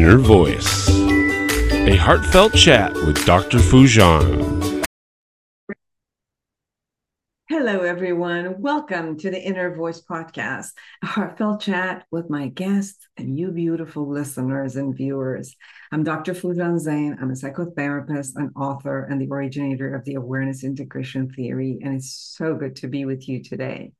Inner Voice, a heartfelt chat with Dr. Foojan. Hello, everyone. Welcome to the Inner Voice Podcast, a heartfelt chat with my guests and you beautiful listeners and viewers. I'm Dr. Foojan Zeine. I'm a psychotherapist, an author, and the originator of the Awareness Integration Theory, and it's so good to be with you today.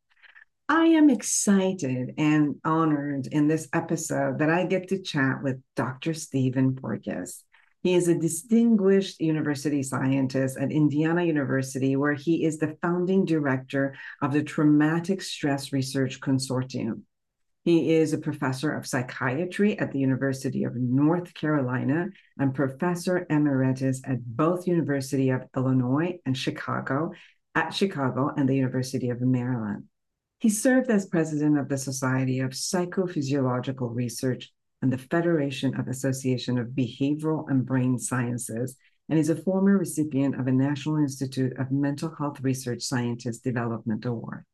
I am excited and honored in this episode that I get to chat with Dr. Stephen Porges. He is a distinguished university scientist at Indiana University, where he is the founding director of the Traumatic Stress Research Consortium. He is a professor of psychiatry at the University of North Carolina and professor emeritus at both University of Illinois and Chicago, at Chicago and the University of Maryland. He served as president of the Society of Psychophysiological Research and the Federation of Association of Behavioral and Brain Sciences, and is a former recipient of a National Institute of Mental Health Research Scientist Development Award.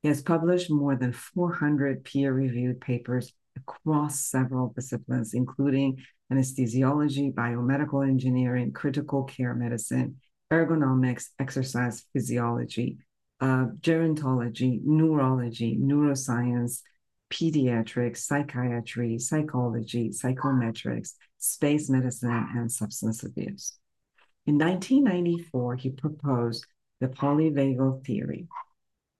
He has published more than 400 peer reviewed papers across several disciplines, including anesthesiology, biomedical engineering, critical care medicine, ergonomics, exercise physiology, uh, gerontology, neurology, neuroscience, pediatrics, psychiatry, psychology, psychometrics, space medicine, and substance abuse. In 1994, he proposed the polyvagal theory,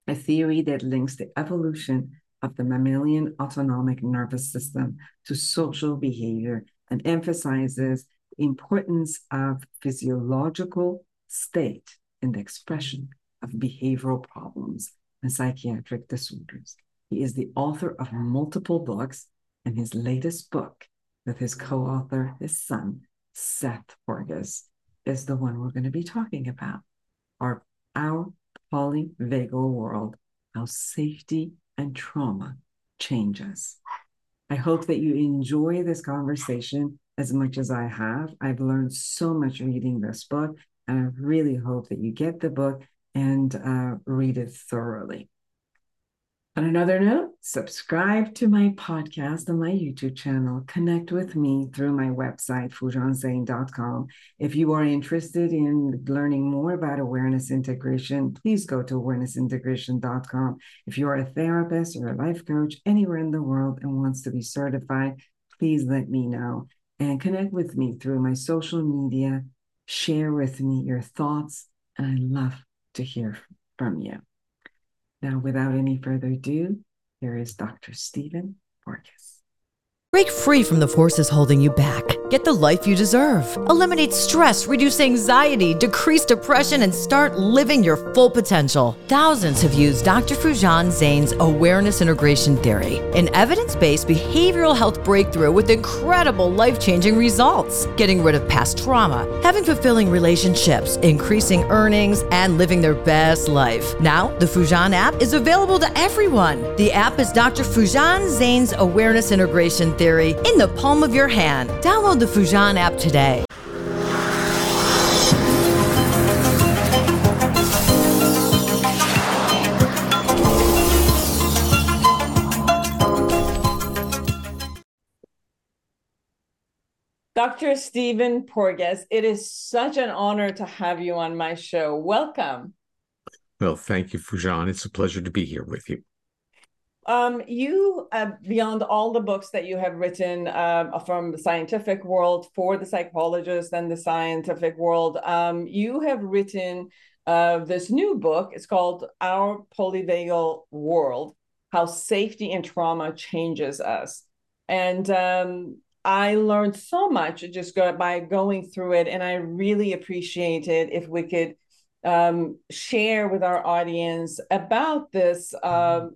a theory that links the evolution of the mammalian autonomic nervous system to social behavior and emphasizes the importance of physiological state in the expression of behavioral problems and psychiatric disorders. He is the author of multiple books, and his latest book with his co author, his son, Seth Porges, is the one we're going to be talking about. Our, our polyvagal world, how safety and trauma change us. I hope that you enjoy this conversation as much as I have. I've learned so much reading this book, and I really hope that you get the book and uh, read it thoroughly. On another note, subscribe to my podcast and my YouTube channel. Connect with me through my website, foojanzeine.com. If you are interested in learning more about awareness integration, please go to awarenessintegration.com. If you are a therapist or a life coach anywhere in the world and wants to be certified, please let me know and connect with me through my social media. Share with me your thoughts, and I love to hear from you. Now, without any further ado, here is Dr. Stephen Porges. Break free from the forces holding you back. Get the life you deserve. Eliminate stress, reduce anxiety, decrease depression, and start living your full potential. Thousands have used Dr. Foojan Zeine's awareness integration theory, an evidence based behavioral health breakthrough with incredible life changing results. Getting rid of past trauma, having fulfilling relationships, increasing earnings, and living their best life. Now, the Foojan app is available to everyone. The app is Dr. Foojan Zeine's awareness integration theory in the palm of your hand. Download the Foojan app today. Dr. Stephen Porges, it is such an honor to have you on my show. Welcome. Well, thank you, Foojan. It's a pleasure to be here with you. Um, you, uh, beyond all the books that you have written uh, from the scientific world for the psychologist and the scientific world, um, you have written uh, this new book. It's called Our Polyvagal World How Safety and Trauma Changes Us. And um, I learned so much just go, by going through it. And I really appreciate it if we could um, share with our audience about this. Uh,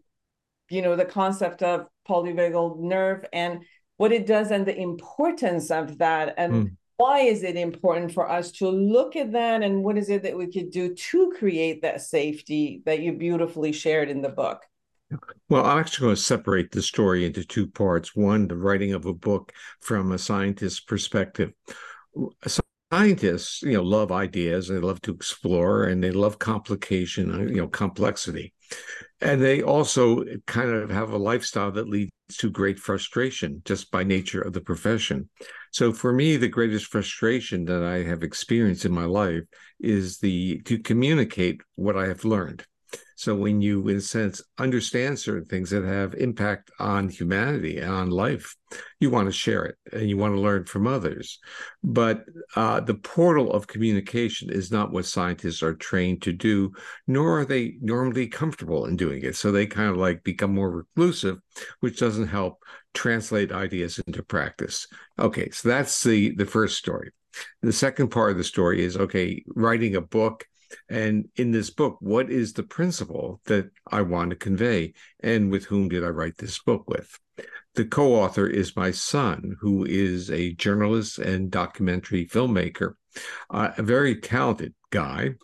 you know the concept of polyvagal nerve and what it does and the importance of that and mm. why is it important for us to look at that and what is it that we could do to create that safety that you beautifully shared in the book well, I'm actually going to separate the story into two parts. One, the writing of a book from a scientist's perspective. Scientists, you know, love ideas and they love to explore and they love complication, you know, complexity. And they also kind of have a lifestyle that leads to great frustration just by nature of the profession. So for me, the greatest frustration that I have experienced in my life is the to communicate what I have learned. So when you, in a sense, understand certain things that have impact on humanity and on life, you want to share it and you want to learn from others. But uh, the portal of communication is not what scientists are trained to do, nor are they normally comfortable in doing it. So they kind of like become more reclusive, which doesn't help translate ideas into practice. Okay, so that's the the first story. The second part of the story is okay, writing a book and in this book, what is the principle that I want to convey? And with whom did I write this book with? The co author is my son, who is a journalist and documentary filmmaker, uh, a very talented guy.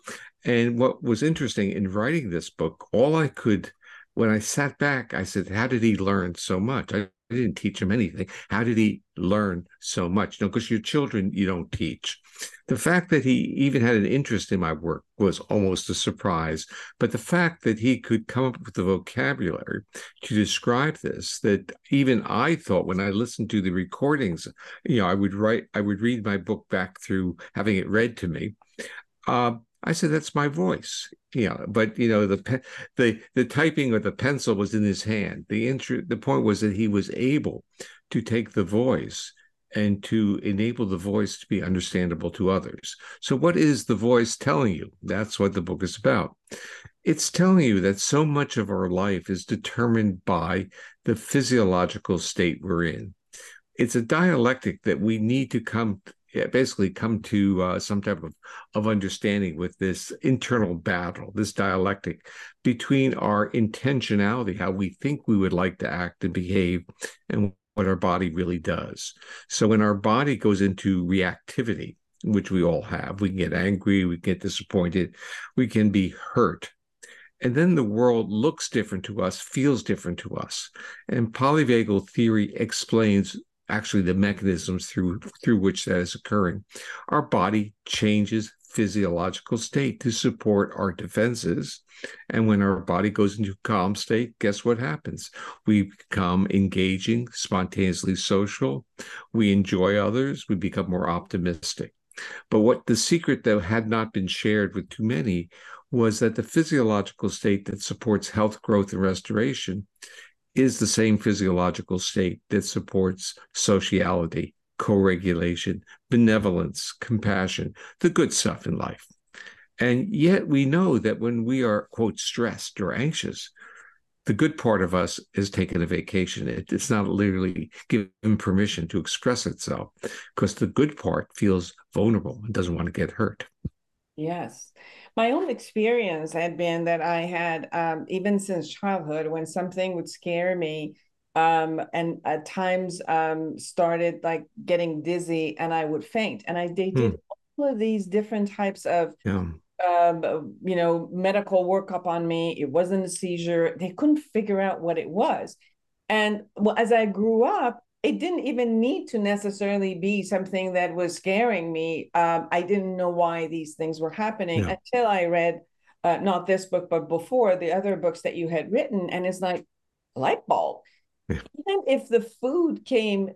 And what was interesting in writing this book, all I could, when I sat back, I said, How did he learn so much? I didn't teach him anything. How did he learn so much? No, because your children you don't teach. The fact that he even had an interest in my work was almost a surprise. But the fact that he could come up with the vocabulary to describe this, that even I thought when I listened to the recordings, you know, I would write, I would read my book back through having it read to me. Uh, I said, "That's my voice." Yeah, but you know, the pe- the the typing of the pencil was in his hand. The intro, the point was that he was able to take the voice and to enable the voice to be understandable to others. So, what is the voice telling you? That's what the book is about. It's telling you that so much of our life is determined by the physiological state we're in. It's a dialectic that we need to come yeah, basically come to uh, some type of, of understanding with this internal battle, this dialectic between our intentionality, how we think we would like to act and behave, and what our body really does. So when our body goes into reactivity, which we all have, we can get angry, we can get disappointed, we can be hurt. And then the world looks different to us, feels different to us. And polyvagal theory explains actually the mechanisms through through which that is occurring. Our body changes physiological state to support our defenses. And when our body goes into calm state, guess what happens? We become engaging, spontaneously social. We enjoy others. We become more optimistic. But what the secret that had not been shared with too many was that the physiological state that supports health, growth, and restoration is the same physiological state that supports sociality, co regulation, benevolence, compassion, the good stuff in life. And yet we know that when we are, quote, stressed or anxious, the good part of us is taking a vacation. It, it's not literally given permission to express itself because the good part feels vulnerable and doesn't want to get hurt. Yes my own experience had been that I had, um, even since childhood, when something would scare me, um, and at times um, started like getting dizzy and I would faint. And I they did hmm. all of these different types of, yeah. um, you know, medical workup on me. It wasn't a seizure. They couldn't figure out what it was. And well, as I grew up, it didn't even need to necessarily be something that was scaring me. Um, I didn't know why these things were happening yeah. until I read uh, not this book, but before the other books that you had written. And it's like light bulb. Even if the food came,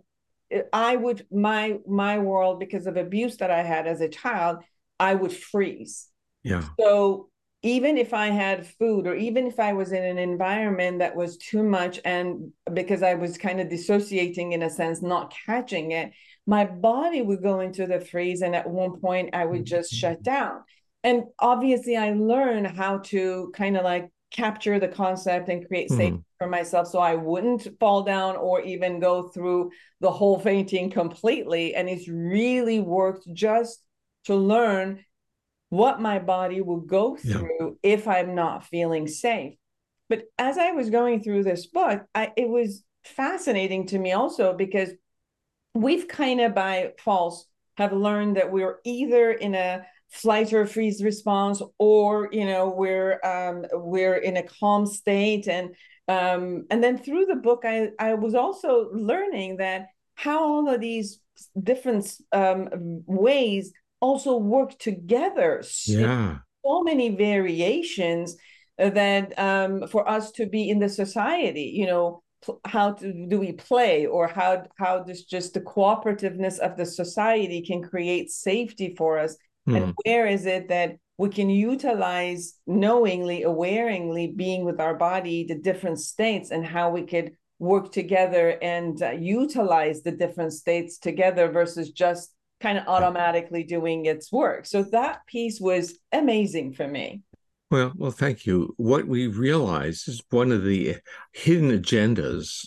I would my my world because of abuse that I had as a child, I would freeze. Yeah. So even if I had food or even if I was in an environment that was too much and because I was kind of dissociating in a sense, not catching it, my body would go into the freeze. And at one point, I would just mm-hmm. shut down. And obviously, I learned how to kind of like capture the concept and create mm-hmm. safety for myself so I wouldn't fall down or even go through the whole fainting completely. And it's really worked just to learn what my body will go through yeah. if I'm not feeling safe. But as I was going through this book, I, it was fascinating to me also because we've kind of by false have learned that we're either in a flight or freeze response or you know we're um, we're in a calm state and um, and then through the book I, I was also learning that how all of these different um, ways also work together. Yeah. So many variations that um, for us to be in the society, you know, how to, do we play or how how does just the cooperativeness of the society can create safety for us mm. and where is it that we can utilize knowingly awareingly being with our body the different states and how we could work together and uh, utilize the different states together versus just kind of automatically doing its work so that piece was amazing for me well, well, thank you. What we realize is one of the hidden agendas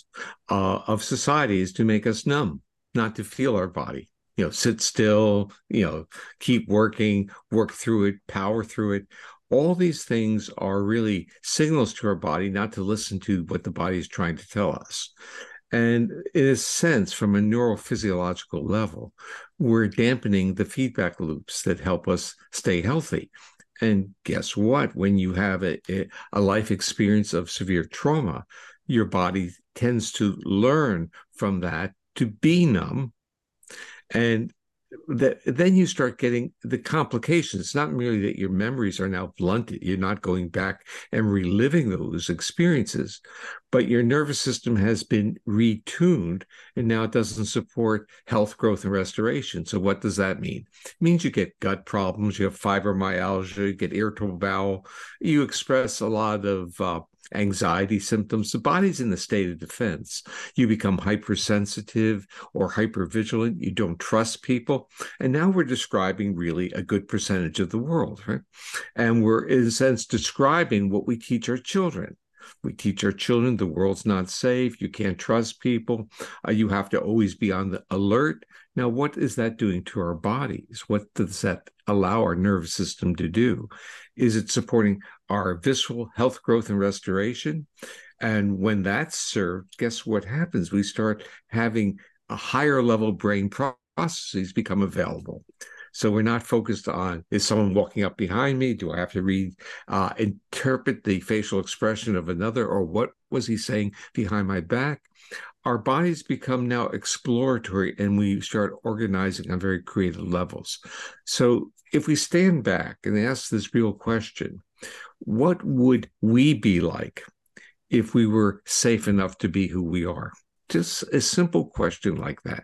uh, of society is to make us numb, not to feel our body. You know, sit still. You know, keep working, work through it, power through it. All these things are really signals to our body not to listen to what the body is trying to tell us. And in a sense, from a neurophysiological level, we're dampening the feedback loops that help us stay healthy. And guess what? When you have a, a life experience of severe trauma, your body tends to learn from that to be numb. And that then you start getting the complications. It's not merely that your memories are now blunted, you're not going back and reliving those experiences, but your nervous system has been retuned and now it doesn't support health, growth, and restoration. So, what does that mean? It means you get gut problems, you have fibromyalgia, you get irritable bowel, you express a lot of uh, anxiety symptoms, the body's in the state of defense. You become hypersensitive or hypervigilant. You don't trust people. And now we're describing really a good percentage of the world, right? And we're, in a sense, describing what we teach our children. We teach our children the world's not safe. You can't trust people. Uh, you have to always be on the alert. Now, what is that doing to our bodies? What does that allow our nervous system to do? Is it supporting our visceral health, growth, and restoration? And when that's served, guess what happens? We start having a higher level brain processes become available. So we're not focused on is someone walking up behind me? Do I have to read, uh, interpret the facial expression of another, or what was he saying behind my back? Our bodies become now exploratory and we start organizing on very creative levels. So if we stand back and ask this real question, what would we be like if we were safe enough to be who we are? Just a simple question like that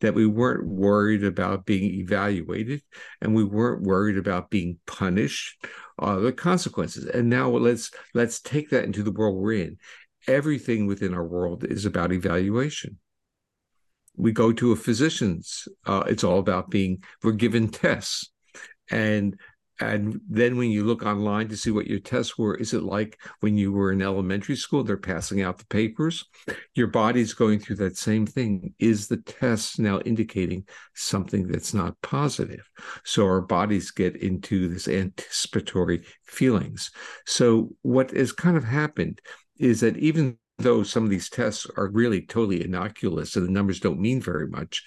that we weren't worried about being evaluated and we weren't worried about being punished uh, the consequences. And now let's let's take that into the world we're in. Everything within our world is about evaluation. We go to a physician's uh, it's all about being we're given tests. And and then when you look online to see what your tests were, is it like when you were in elementary school, they're passing out the papers? Your body's going through that same thing. Is the test now indicating something that's not positive? So our bodies get into this anticipatory feelings. So what has kind of happened is that even though some of these tests are really totally innocuous and the numbers don't mean very much,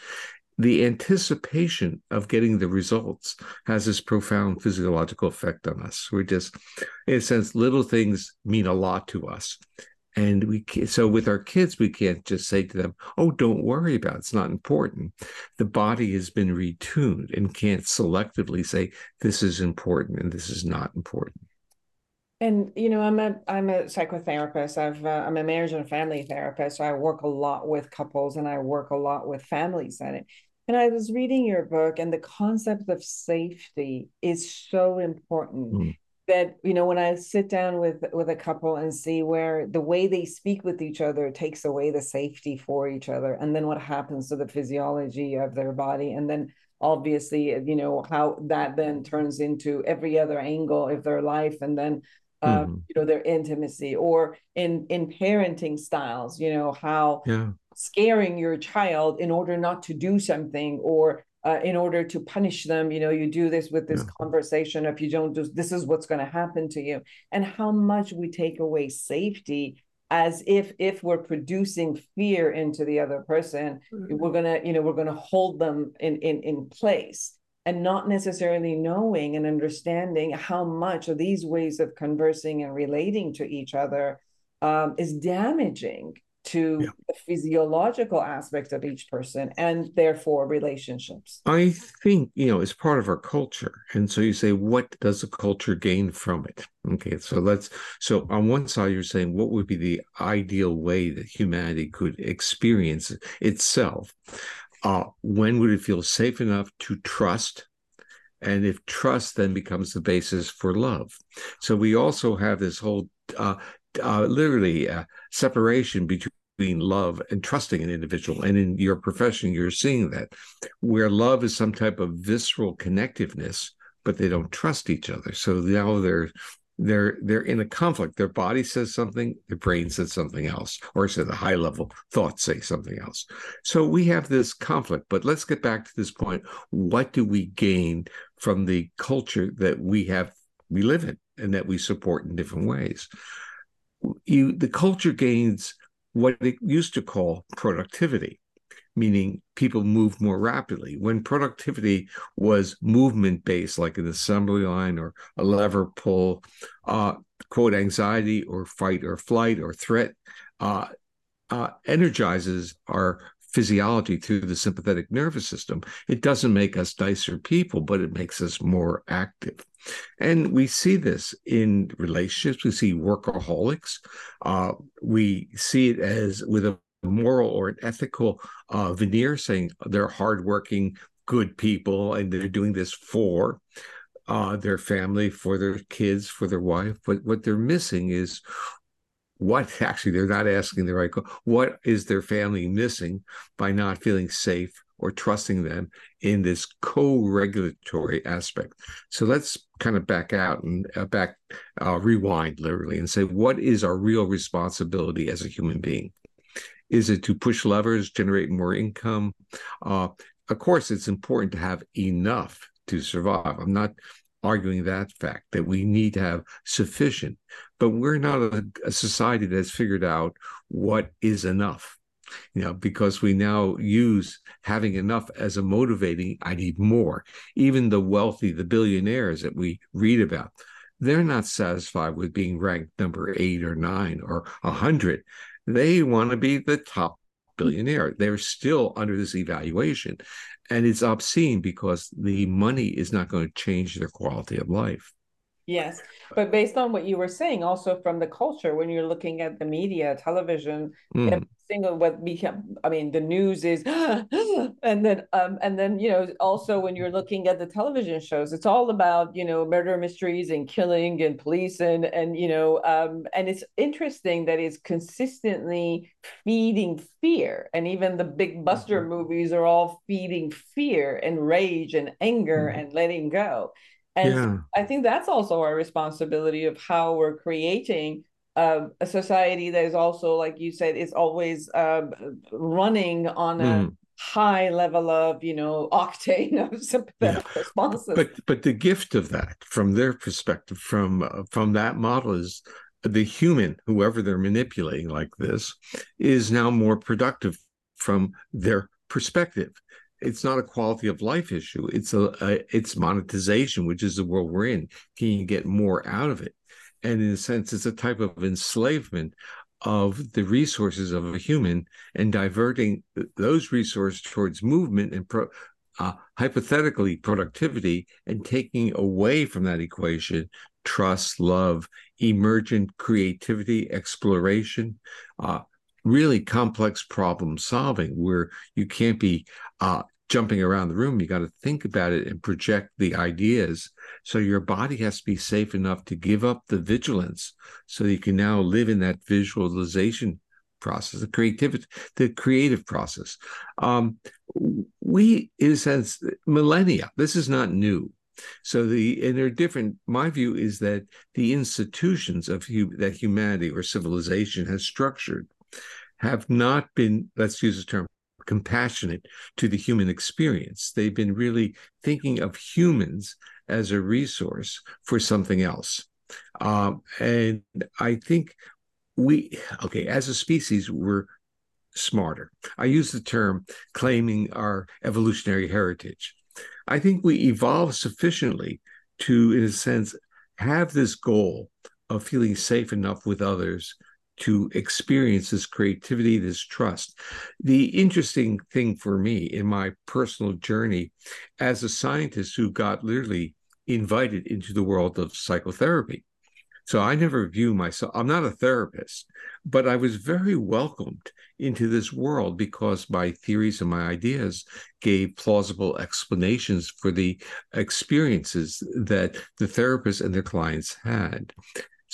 the anticipation of getting the results has this profound physiological effect on us. We're just, in a sense, little things mean a lot to us. And we so with our kids, we can't just say to them, "Oh, don't worry about it. It's not important." The body has been retuned and can't selectively say this is important and this is not important. And you know, I'm a I'm a psychotherapist. I've uh, I'm a marriage and family therapist. So I work a lot with couples and I work a lot with families. And it and I was reading your book, and the concept of safety is so important. Mm. That you know, when I sit down with with a couple and see where the way they speak with each other takes away the safety for each other, and then what happens to the physiology of their body, and then obviously you know how that then turns into every other angle of their life and then uh, mm-hmm. you know their intimacy or in in parenting styles you know how yeah. scaring your child in order not to do something or uh, in order to punish them you know you do this with this yeah. conversation if you don't do this is what's going to happen to you and how much we take away safety as if if we're producing fear into the other person mm-hmm. we're going to you know we're going to hold them in in in place and not necessarily knowing and understanding how much of these ways of conversing and relating to each other um, is damaging to Yeah. the physiological aspects of each person and therefore relationships. I think, you know, it's part of our culture. And so you say, what does the culture gain from it? Okay, so let's, so on one side, you're saying, what would be the ideal way that humanity could experience itself? Uh, when would it feel safe enough to trust? And if trust then becomes the basis for love. So we also have this whole, uh, uh, literally, uh, separation between love and trusting an individual. And in your profession, you're seeing that where love is some type of visceral connectiveness, but they don't trust each other. So now they're they're they're in a conflict. Their body says something, their brain says something else, or so the high level thoughts say something else. So we have this conflict. But let's get back to this point. What do we gain from the culture that we have we live in and that we support in different ways? You the culture gains what it used to call productivity, meaning people move more rapidly. When productivity was movement based, like an assembly line or a lever pull, uh, quote, anxiety or fight or flight or threat uh, uh, energizes our physiology through the sympathetic nervous system. It doesn't make us nicer people, but it makes us more active. And we see this in relationships. We see workaholics. Uh, we see it as with a moral or an ethical uh, veneer, saying they're hardworking, good people, and they're doing this for uh, their family, for their kids, for their wife. But what they're missing is what actually they're not asking the right what is their family missing by not feeling safe or trusting them in this co-regulatory aspect so let's kind of back out and uh, back uh, rewind literally and say what is our real responsibility as a human being is it to push levers generate more income? Uh, of course it's important to have enough to survive. I'm not arguing that fact that we need to have sufficient but we're not a, a, society that's figured out what is enough. You know because we now use having enough as a motivating i need more. Even the wealthy the billionaires that we read about they're not satisfied with being ranked number eight or nine or a hundred they want to be the top billionaire. They're still under this evaluation. And it's obscene because the money is not going to change their quality of life Yes, but based on what you were saying, also from the culture, when you're looking at the media, television, Mm. single what become, I mean, the news is, and then, um, and then you know, also when you're looking at the television shows, it's all about you know murder mysteries and killing and police and and you know, um, and it's interesting that it's consistently feeding fear, and even the big Buster movies are all feeding fear and rage and anger Mhm. and letting go. And yeah I think that's also our responsibility of how we're creating uh, a society that is also, like you said, is always uh, running on a Mm. high level of, you know, octane of sympathetic responses. but but the gift of that from their perspective from uh, from that model is the human whoever they're manipulating like this is now more productive from their perspective it's not a quality of life issue it's a, a it's monetization which is the world we're in. Can you get more out of it? And in a sense it's a type of enslavement of the resources of a human and diverting those resources towards movement and pro, uh, hypothetically productivity and taking away from that equation trust love emergent creativity exploration uh, really complex problem solving where you can't be uh, jumping around the room you got to think about it and project the ideas. So your body has to be safe enough to give up the vigilance so you can now live in that visualization process the creativity the creative process. Um, we in a sense millennia this is not new. So the and they're different. My view is that the institutions of that humanity or civilization has structured have not been let's use the term compassionate to the human experience. They've been really thinking of humans as a resource for something else. Um, and i think we okay as a species we're smarter. I use the term claiming our evolutionary heritage. I think we evolved sufficiently to in a sense have this goal of feeling safe enough with others to experience this creativity, this trust. The interesting thing for me in my personal journey as a scientist who got literally invited into the world of psychotherapy. So I never view myself, I'm not a therapist, but I was very welcomed into this world because my theories and my ideas gave plausible explanations for the experiences that the therapists and their clients had.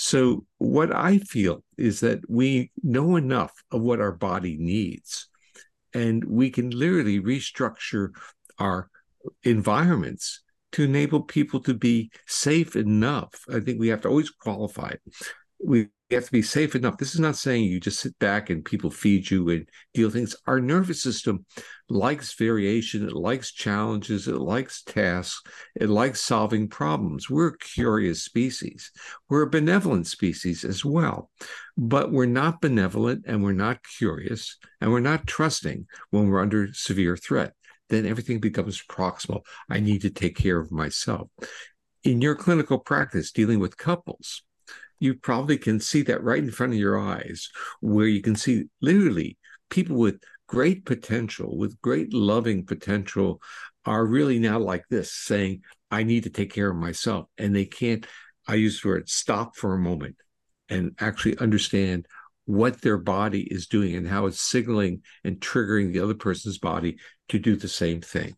So, what I feel is that we know enough of what our body needs, and we can literally restructure our environments to enable people to be safe enough. I think we have to always qualify. We have to be safe enough. This is not saying you just sit back and people feed you and deal things. Our nervous system likes variation, it likes challenges, it likes tasks, it likes solving problems. We're a curious species. We're a benevolent species as well. But we're not benevolent and we're not curious and we're not trusting when we're under severe threat then everything becomes proximal. I need to take care of myself. In your clinical practice, dealing with couples, you probably can see that right in front of your eyes, where you can see literally people with great potential, with great loving potential, are really now like this, saying, I need to take care of myself. And they can't, I use the word stop for a moment and actually understand what their body is doing and how it's signaling and triggering the other person's body to do the same thing.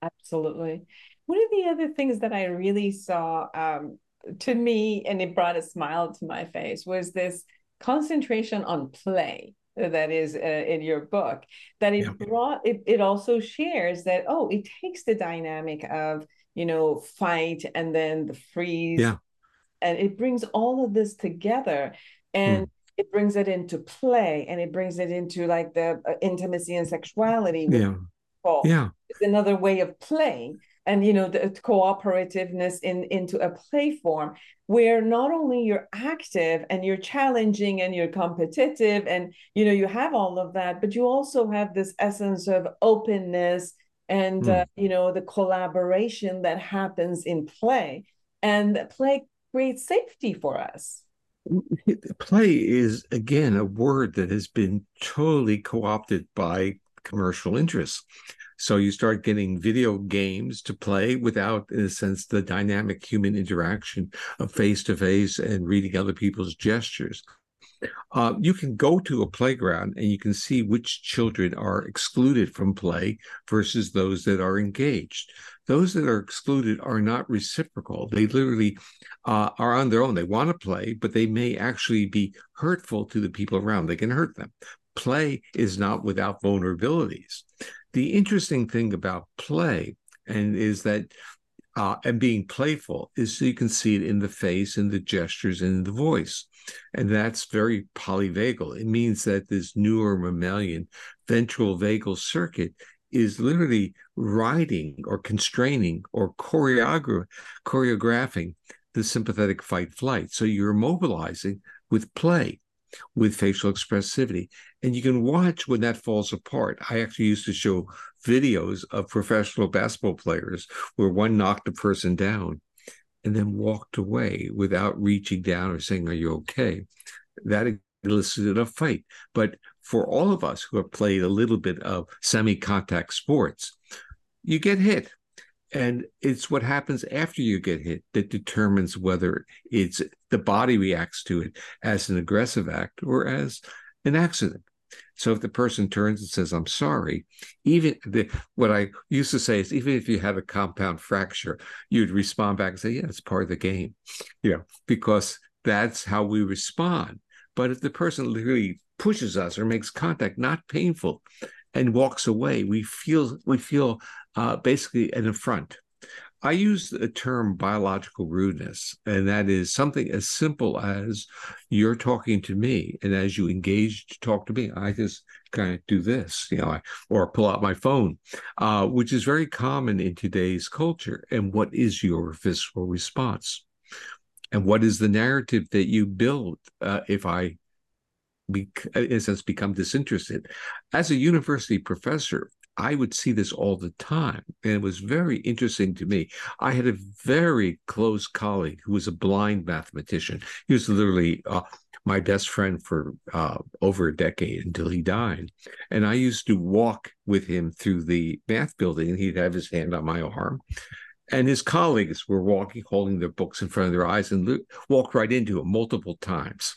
Absolutely. One of the other things that I really saw um, to me, and it brought a smile to my face, was this concentration on play that is uh, in your book that it yeah. brought it, it also shares that oh it takes the dynamic of you know fight and then the freeze. Yeah. And it brings all of this together and mm it brings it into play and it brings it into like the uh, intimacy and sexuality yeah. yeah. It's another way of playing and you know the cooperativeness in into a play form where not only you're active and you're challenging and you're competitive and you know you have all of that but you also have this essence of openness and mm. uh, you know the collaboration that happens in play. And play creates safety for us. Play is again a word that has been totally co-opted by commercial interests so you start getting video games to play without in a sense the dynamic human interaction of face to face and reading other people's gestures uh, you can go to a playground and you can see which children are excluded from play versus those that are engaged. Those that are excluded are not reciprocal. They literally uh, are on their own. They want to play, but they may actually be hurtful to the people around. They can hurt them. Play is not without vulnerabilities. The interesting thing about play and is that uh, and being playful is so you can see it in the face and the gestures and the voice. And that's very polyvagal. It means that this newer mammalian ventral vagal circuit is literally riding or constraining or choreogra- choreographing the sympathetic fight flight. So you're mobilizing with play, with facial expressivity. And you can watch when that falls apart. I actually used to show videos of professional basketball players where one knocked a person down and then walked away without reaching down or saying, Are you okay? That elicited a fight. But for all of us who have played a little bit of semi contact sports, you get hit. And it's what happens after you get hit that determines whether it's the body reacts to it as an aggressive act or as an accident. So if the person turns and says, I'm sorry, even the, what I used to say is even if you have a compound fracture, you'd respond back and say, Yeah, it's part of the game. You know, because that's how we respond. But if the person literally pushes us or makes contact, not painful, and walks away, we feel we feel uh, basically an affront. I use the term biological rudeness, and that is something as simple as you're talking to me, and as you engage to talk to me, I just kind of do this, you know, or pull out my phone, uh, which is very common in today's culture. And what is your visceral response? And what is the narrative that you build uh, if I be, in a sense, become disinterested. As a university professor, I would see this all the time. And it was very interesting to me. I had a very close colleague who was a blind mathematician. He was literally uh, my best friend for uh, over a decade until he died. And I used to walk with him through the math building, and he'd have his hand on my arm. And his colleagues were walking, holding their books in front of their eyes, and walked right into him multiple times.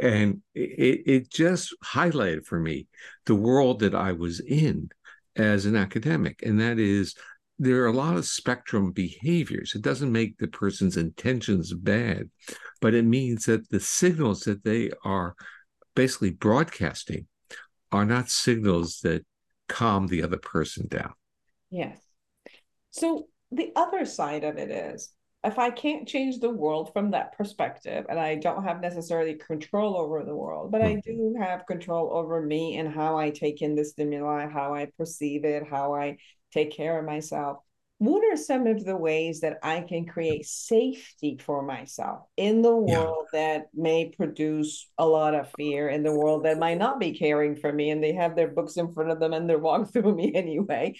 And it, it just highlighted for me the world that I was in as an academic, and that is there are a lot of spectrum behaviors. It doesn't make the person's intentions bad, but it means that the signals that they are basically broadcasting are not signals that calm the other person down. Yes. So the other side of it is if I can't change the world from that perspective, and I don't have necessarily control over the world, but I mm-hmm. do have control over me and how I take in the stimuli, how I perceive it, how I take care of myself. What are some of the ways that I can create safety for myself in the world yeah. that may produce a lot of fear, in the world that might not be caring for me, and they have their books in front of them and they're walking through me anyway?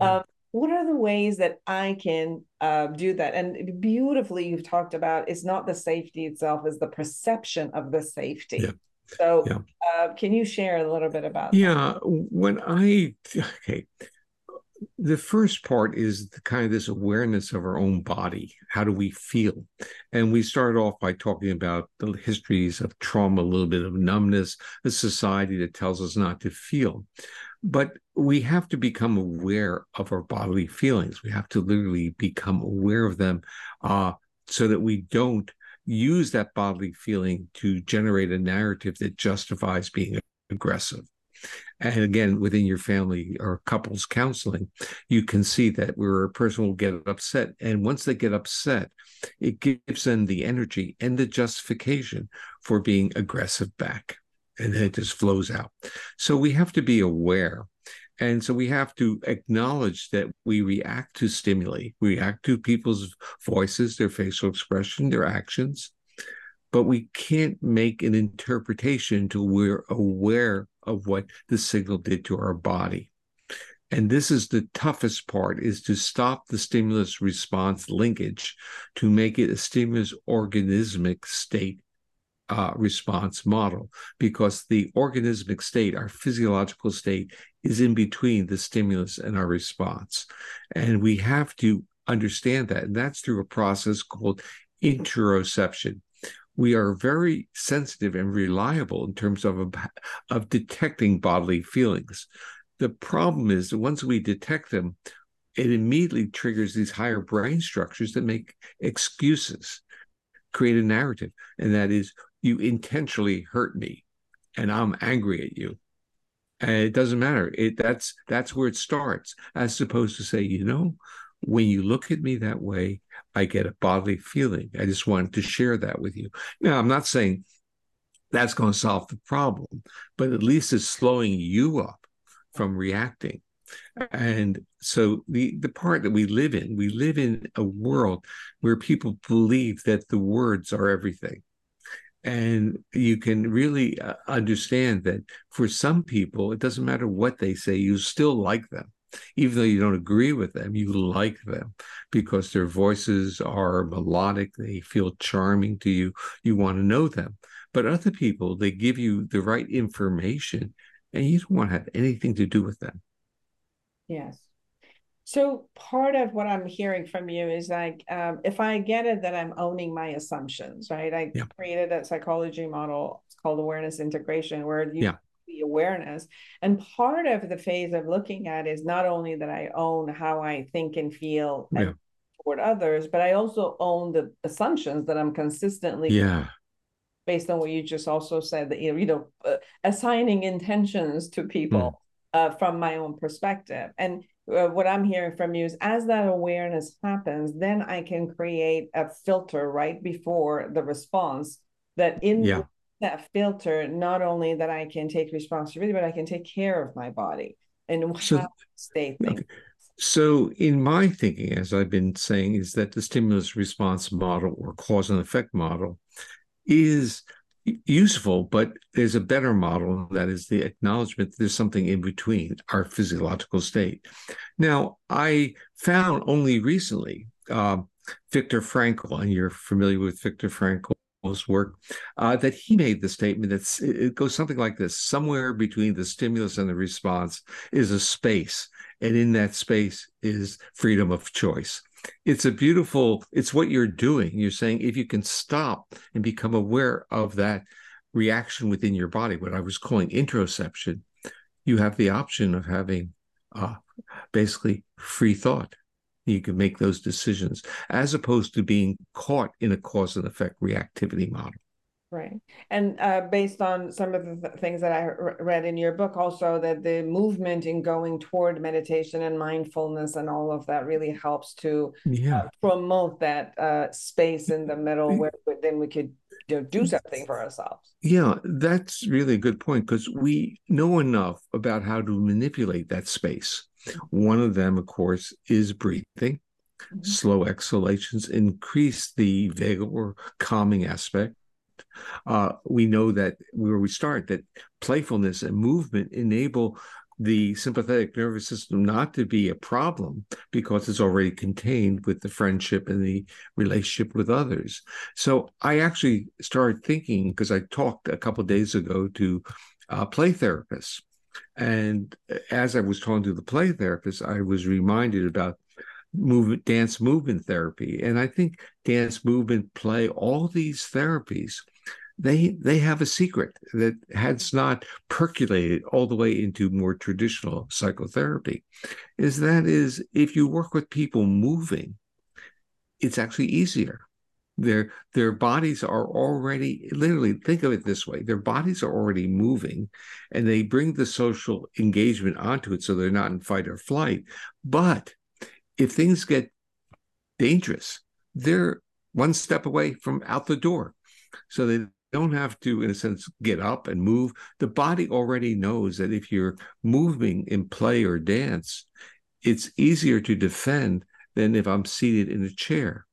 Um, what are the ways that I can uh, do that? And beautifully, you've talked about it's not the safety itself, it's the perception of the safety. Yeah. So, yeah. Uh, can you share a little bit about? Yeah, that? when I okay, the first part is the kind of this awareness of our own body. How do we feel? And we start off by talking about the histories of trauma, a little bit of numbness, a society that tells us not to feel. But we have to become aware of our bodily feelings. We have to literally become aware of them uh, so that we don't use that bodily feeling to generate a narrative that justifies being aggressive. And again, within your family or couples counseling, you can see that where a person will get upset. And once they get upset, it gives them the energy and the justification for being aggressive back. And then it just flows out. So we have to be aware. And so we have to acknowledge that we react to stimuli, we react to people's voices, their facial expression, their actions but we can't make an interpretation until we're aware of what the signal did to our body. And this is the toughest part is to stop the stimulus response linkage to make it a stimulus organismic state uh, response model because the organismic state, our physiological state, is in between the stimulus and our response. And we have to understand that. And that's through a process called interoception we are very sensitive and reliable in terms of of detecting bodily feelings. The problem is that once we detect them, it immediately triggers these higher brain structures that make excuses, create a narrative, and that is you intentionally hurt me, and I'm angry at you. And it doesn't matter. It that's that's where it starts, as opposed to say, you know, when you look at me that way, I get a bodily feeling. I just wanted to share that with you. Now, I'm not saying that's going to solve the problem, but at least it's slowing you up from reacting. And so the the part that we live in, we live in a world where people believe that the words are everything. And you can really uh, understand that for some people, it doesn't matter what they say, you still like them even though you don't agree with them, you like them because their voices are melodic, they feel charming to you, you want to know them. But other people, they give you the right information and you don't want to have anything to do with them. Yes. So part of what I'm hearing from you is like, um, if I get it that I'm owning my assumptions, right? I yeah. created a psychology model. It's called awareness integration, where you yeah the awareness. And part of the phase of looking at is not only that I own how I think and feel yeah. toward others, but I also own the assumptions that I'm consistently yeah based on what you just also said that you know, you know uh, assigning intentions to people mm. uh, from my own perspective and uh, what i'm hearing from you is as that awareness happens then i can create a filter right before the response that in yeah that filter not only that I can take responsibility, but I can take care of my body and so, how stay okay. So, in my thinking, as I've been saying, is that the stimulus response model or cause and effect model is useful, but there's a better model that is the acknowledgement that there's something in between our physiological state. Now, I found only recently uh, Viktor Frankl, and you're familiar with Viktor Frankl's work, uh, that he made the statement that it goes something like this: somewhere between the stimulus and the response is a space, and in that space is freedom of choice. It's a beautiful. It's what you're doing. You're saying if you can stop and become aware of that reaction within your body, what I was calling interoception, you have the option of having uh, basically free thought. You can make those decisions as opposed to being caught in a cause and effect reactivity model. Right. And uh, based on some of the th- things that I read in your book, also that the movement in going toward meditation and mindfulness and all of that really helps to yeah. uh, promote that uh, space in the middle where, where then we could you know, do something for ourselves. Yeah, that's really a good point because we know enough about how to manipulate that space. One of them, of course, is breathing. Mm-hmm. Slow exhalations increase the vagal or calming aspect. Uh, we know that where we start, that playfulness and movement enable the sympathetic nervous system not to be a problem because it's already contained with the friendship and the relationship with others. So I actually started thinking because I talked a couple days ago to uh, play therapists. And as I was talking to the play therapist, I was reminded about movement dance movement therapy. And i think dance movement play all these therapies they they have a secret that has not percolated all the way into more traditional psychotherapy is that is if you work with people moving it's actually easier. Their their bodies are already literally think of it this way their bodies are already moving and they bring the social engagement onto it so they're not in fight or flight. But if things get dangerous they're one step away from out the door so they don't have to, in a sense, get up and move. The body already knows that if you're moving in play or dance, it's easier to defend than if I'm seated in a chair.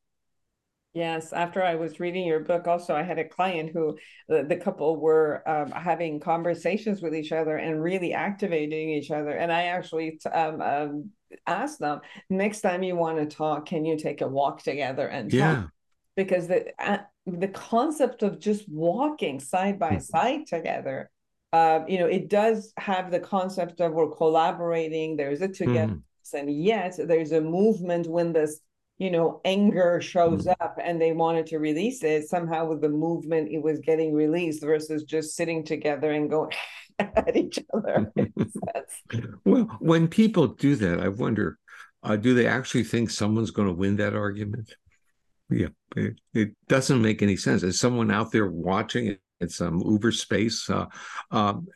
Yes, after I was reading your book, also I had a client who the, the couple were um, having conversations with each other and really activating each other. And I actually um, um, asked them, next time you want to talk, can you take a walk together and talk? Yeah. Because the uh, the concept of just walking side by mm-hmm. side together uh, you know it does have the concept of we're collaborating there's a together mm. and yet there's a movement when this you know anger shows mm. up and they wanted to release it somehow with the movement it was getting released versus just sitting together and going at each other well when people do that i wonder uh, do they actually think someone's going to win that argument yeah, it, it, doesn't make any sense. Is someone out there watching at some Uber space uh, um,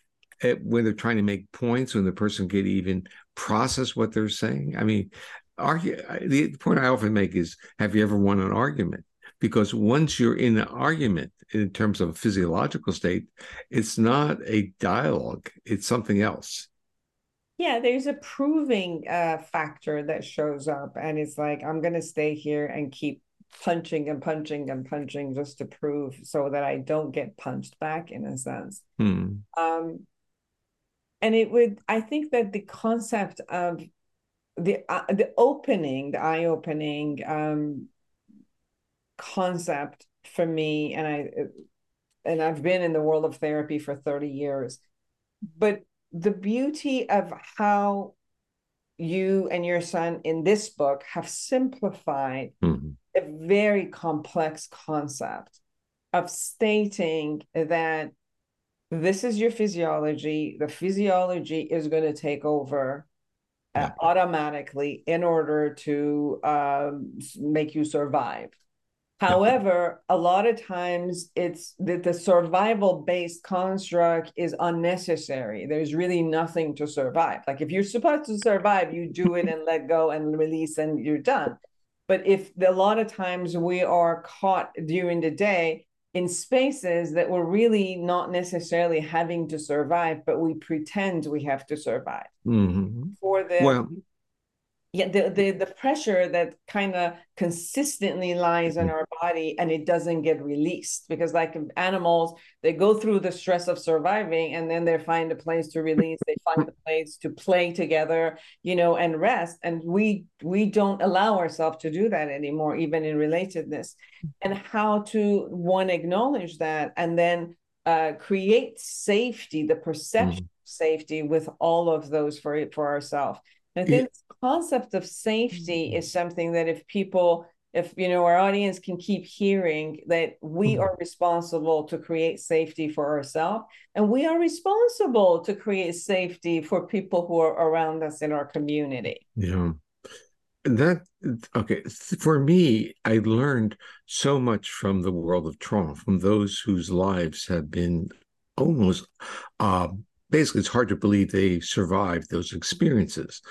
at, when they're trying to make points, when the person can even process what they're saying? I mean, argue. The point I often make is: Have you ever won an argument? Because once you're in an argument, in terms of a physiological state, it's not a dialogue; it's something else. Yeah, there's a proving uh, factor that shows up, and it's like I'm going to stay here and keep punching and punching and punching just to prove so that I don't get punched back in a sense. Hmm. Um, and it would, I think that the concept of the uh, the opening, the eye opening um, concept for me, and I and I've been in the world of therapy for thirty years, but the beauty of how you and your son in this book have simplified mm-hmm a very complex concept of stating that this is your physiology. The physiology is going to take over uh, automatically in order to um, make you survive. However, a lot of times it's that the survival based construct is unnecessary. There's really nothing to survive. Like if you're supposed to survive, you do it and let go and release and you're done. But if a lot of times we are caught during the day in spaces that we're really not necessarily having to survive, but we pretend we have to survive mm-hmm. for the well, yeah the, the the pressure that kind of consistently lies on our body and it doesn't get released because like animals they go through the stress of surviving and then they find a place to release they find a place to play together you know and rest. And we we don't allow ourselves to do that anymore even in relatedness. And how to one acknowledge that and then uh, create safety the perception mm. of safety with all of those for for ourselves. I think concept of safety mm-hmm. is something that if people, if you know, our audience can keep hearing that we mm-hmm. are responsible to create safety for ourselves, and we are responsible to create safety for people who are around us in our community. Yeah. That okay for me i learned so much from the world of trauma from those whose lives have been almost uh, basically it's hard to believe they survived those experiences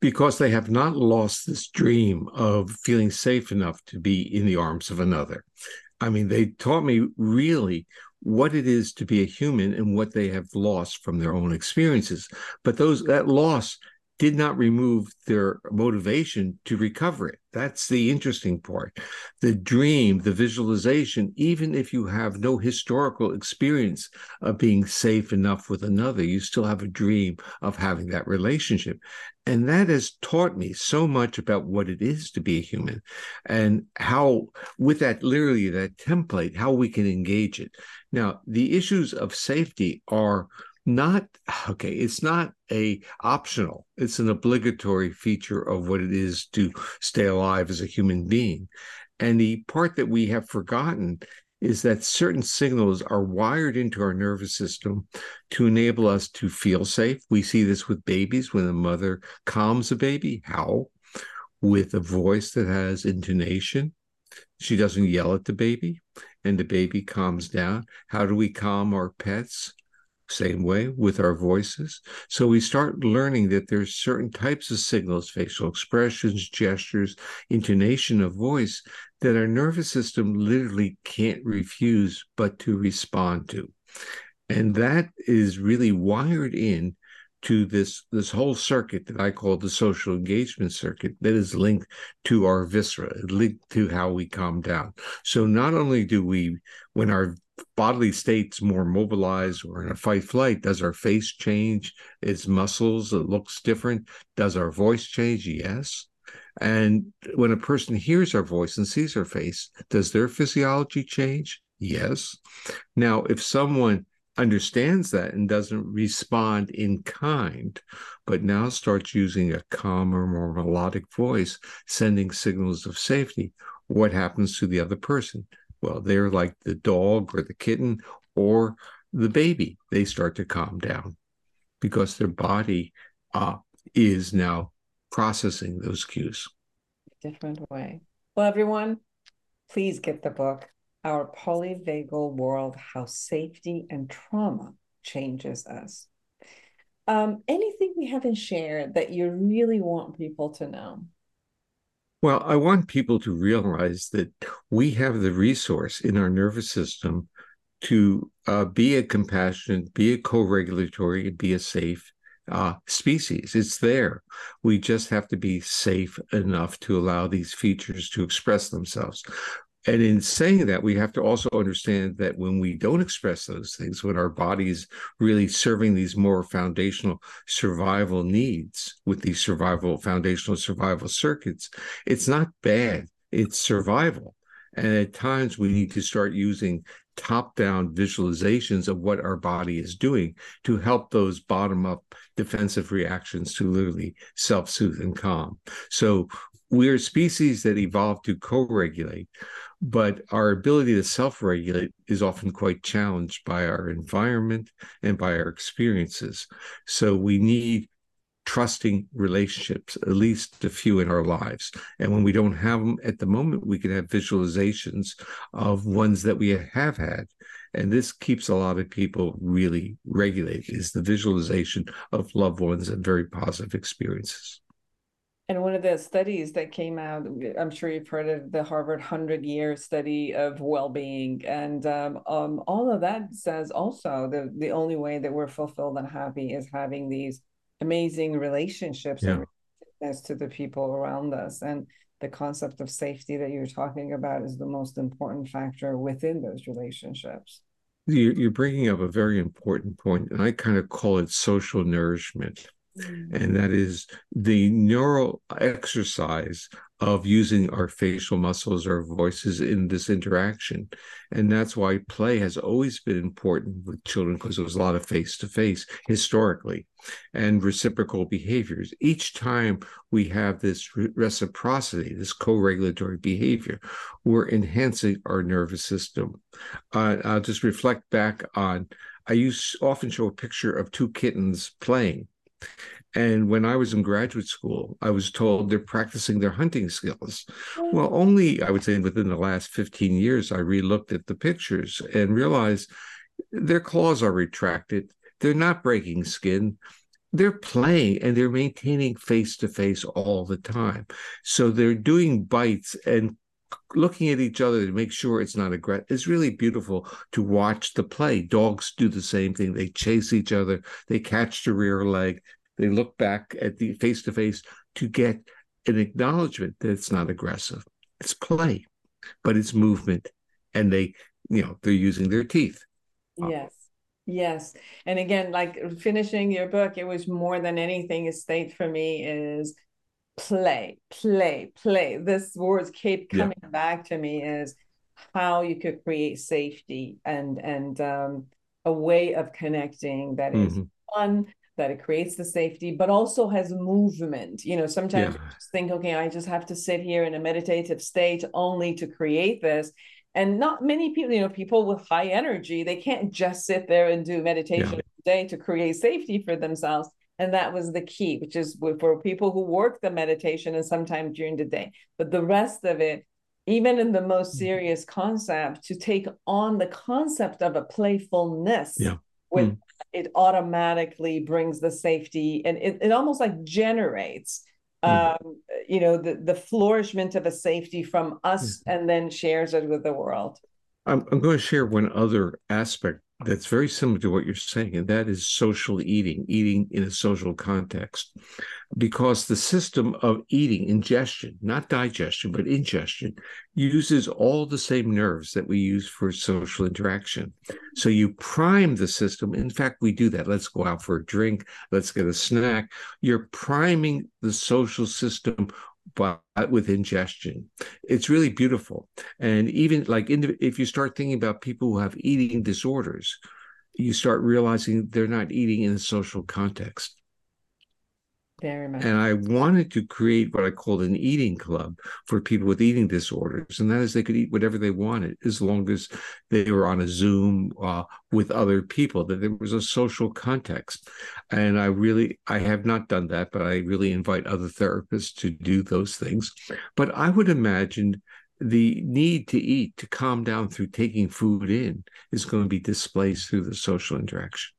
because they have not lost this dream of feeling safe enough to be in the arms of another. I mean, they taught me really what it is to be a human and what they have lost from their own experiences. But those that loss did not remove their motivation to recover it. That's the interesting part. The dream, the visualization, even if you have no historical experience of being safe enough with another, you still have a dream of having that relationship. And that has taught me so much about what it is to be a human and how, with that literally that template, how we can engage it. Now, the issues of safety are not okay it's not a optional. It's an obligatory feature of what it is to stay alive as a human being. And the part that we have forgotten is that certain signals are wired into our nervous system to enable us to feel safe. We see this with babies. When a mother calms a baby how? With a voice that has intonation. She doesn't yell at the baby and the baby calms down. How do we calm our pets same way with our voices. So we start learning that there's certain types of signals, facial expressions, gestures, intonation of voice that our nervous system literally can't refuse but to respond to. And that is really wired in to this this whole circuit that I call the social engagement circuit that is linked to our viscera, linked to how we calm down. So not only do we, when our bodily states more mobilized or in a fight flight does our face change its muscles it looks different? Does our voice change? Yes. And when a person hears our voice and sees our face does their physiology change? Yes. Now if someone understands that and doesn't respond in kind but now starts using a calmer more melodic voice sending signals of safety what happens to the other person well, they're like the dog or the kitten or the baby. They start to calm down because their body uh, is now processing those cues. Different way. Well, everyone, please get the book, Our Polyvagal World How Safety and Trauma Changes Us. Um, anything we haven't shared that you really want people to know? Well, I want people to realize that we have the resource in our nervous system to uh, be a compassionate, be a co regulatory, be a safe uh, species. It's there. We just have to be safe enough to allow these features to express themselves. And in saying that, we have to also understand that when we don't express those things, when our body's really serving these more foundational survival needs with these survival, foundational survival circuits, it's not bad, it's survival. And at times we need to start using top down visualizations of what our body is doing to help those bottom up defensive reactions to literally self soothe and calm. So we're species that evolved to co regulate but our ability to self regulate is often quite challenged by our environment and by our experiences. So we need trusting relationships, at least a few in our lives. And when we don't have them at the moment, we can have visualizations of ones that we have had. And this keeps a lot of people really regulated is the visualization of loved ones and very positive experiences. And one of the studies that came out, I'm sure you've heard of the Harvard 100 year study of well being. And um, um, all of that says also the, the only way that we're fulfilled and happy is having these amazing relationships yeah. and to the people around us and the concept of safety that you're talking about is the most important factor within those relationships you're bringing up a very important point and i kind of call it social nourishment and that is the neural exercise of using our facial muscles our voices in this interaction. And that's why play has always been important with children because there was a lot of face to face historically and reciprocal behaviors. Each time we have this reciprocity, this co regulatory behavior, we're enhancing our nervous system. Uh, I'll just reflect back on. I use often show a picture of two kittens playing and when I was in graduate school, I was told they're practicing their hunting skills. Oh. Well, only I would say within the last 15 years, I relooked at the pictures and realized their claws are retracted. They're not breaking skin. They're playing and they're maintaining face to face all the time. So they're doing bites and looking at each other to make sure it's not a aggressive. It's really beautiful to watch the play. Dogs do the same thing. They chase each other. They catch the rear leg. They look back at the face to face to get an acknowledgement that it's not aggressive. It's play, but it's movement. And they, you know, they're using their teeth. Yes. Yes. And again, like finishing your book, it was more than anything, a state for me is play, play, play. This words keep coming yeah. back to me is how you could create safety and and um, a way of connecting that is mm-hmm. fun, that it creates the safety, but also has movement. You know, sometimes yeah. you just think, okay, I just have to sit here in a meditative state only to create this. And not many people, you know, people with high energy, they can't just sit there and do meditation yeah. day to create safety for themselves. And that was the key, which is for people who work the meditation and sometimes during the day. But the rest of it, even in the most mm-hmm. serious concept, to take on the concept of a playfulness yeah. with mm. It automatically brings the safety and it, it almost like generates mm. um, you know, the, the flourishment of a safety from us mm. and then shares it with the world. I'm, I'm going to share one other aspect that's very similar to what you're saying, and that is social eating, eating in a social context. Because the system of eating, ingestion, not digestion, but ingestion, uses all the same nerves that we use for social interaction. So you prime the system. In fact, we do that. Let's go out for a drink, let's get a snack. You're priming the social system but with ingestion. It's really beautiful. And even like if you start thinking about people who have eating disorders, you start realizing they're not eating in a social context. Very much. And I wanted to create what I called an eating club for people with eating disorders, and that is they could eat whatever they wanted as long as they were on a Zoom uh, with other people. That there was a social context, and I really I have not done that, but I really invite other therapists to do those things. But I would imagine the need to eat to calm down through taking food in is going to be displaced through the social interaction.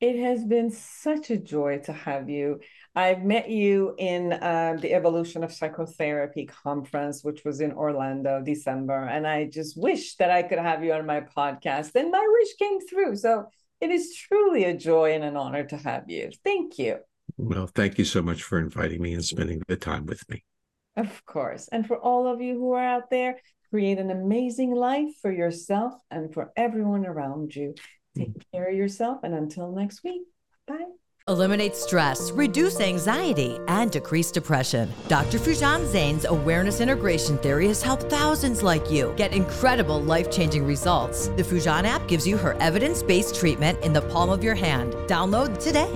It has been such a joy to have you. I've met you in uh, the Evolution of Psychotherapy conference, which was in Orlando, December. And I just wish that I could have you on my podcast. And my wish came through. So it is truly a joy and an honor to have you. Thank you. Well, thank you so much for inviting me and spending the time with me. Of course. And for all of you who are out there, create an amazing life for yourself and for everyone around you. Take mm. care of yourself, and until next week, bye. Eliminate stress, reduce anxiety, and decrease depression. Dr. Foojan Zeine's awareness integration theory has helped thousands like you get incredible life changing results. The Foojan app gives you her evidence based treatment in the palm of your hand. Download today.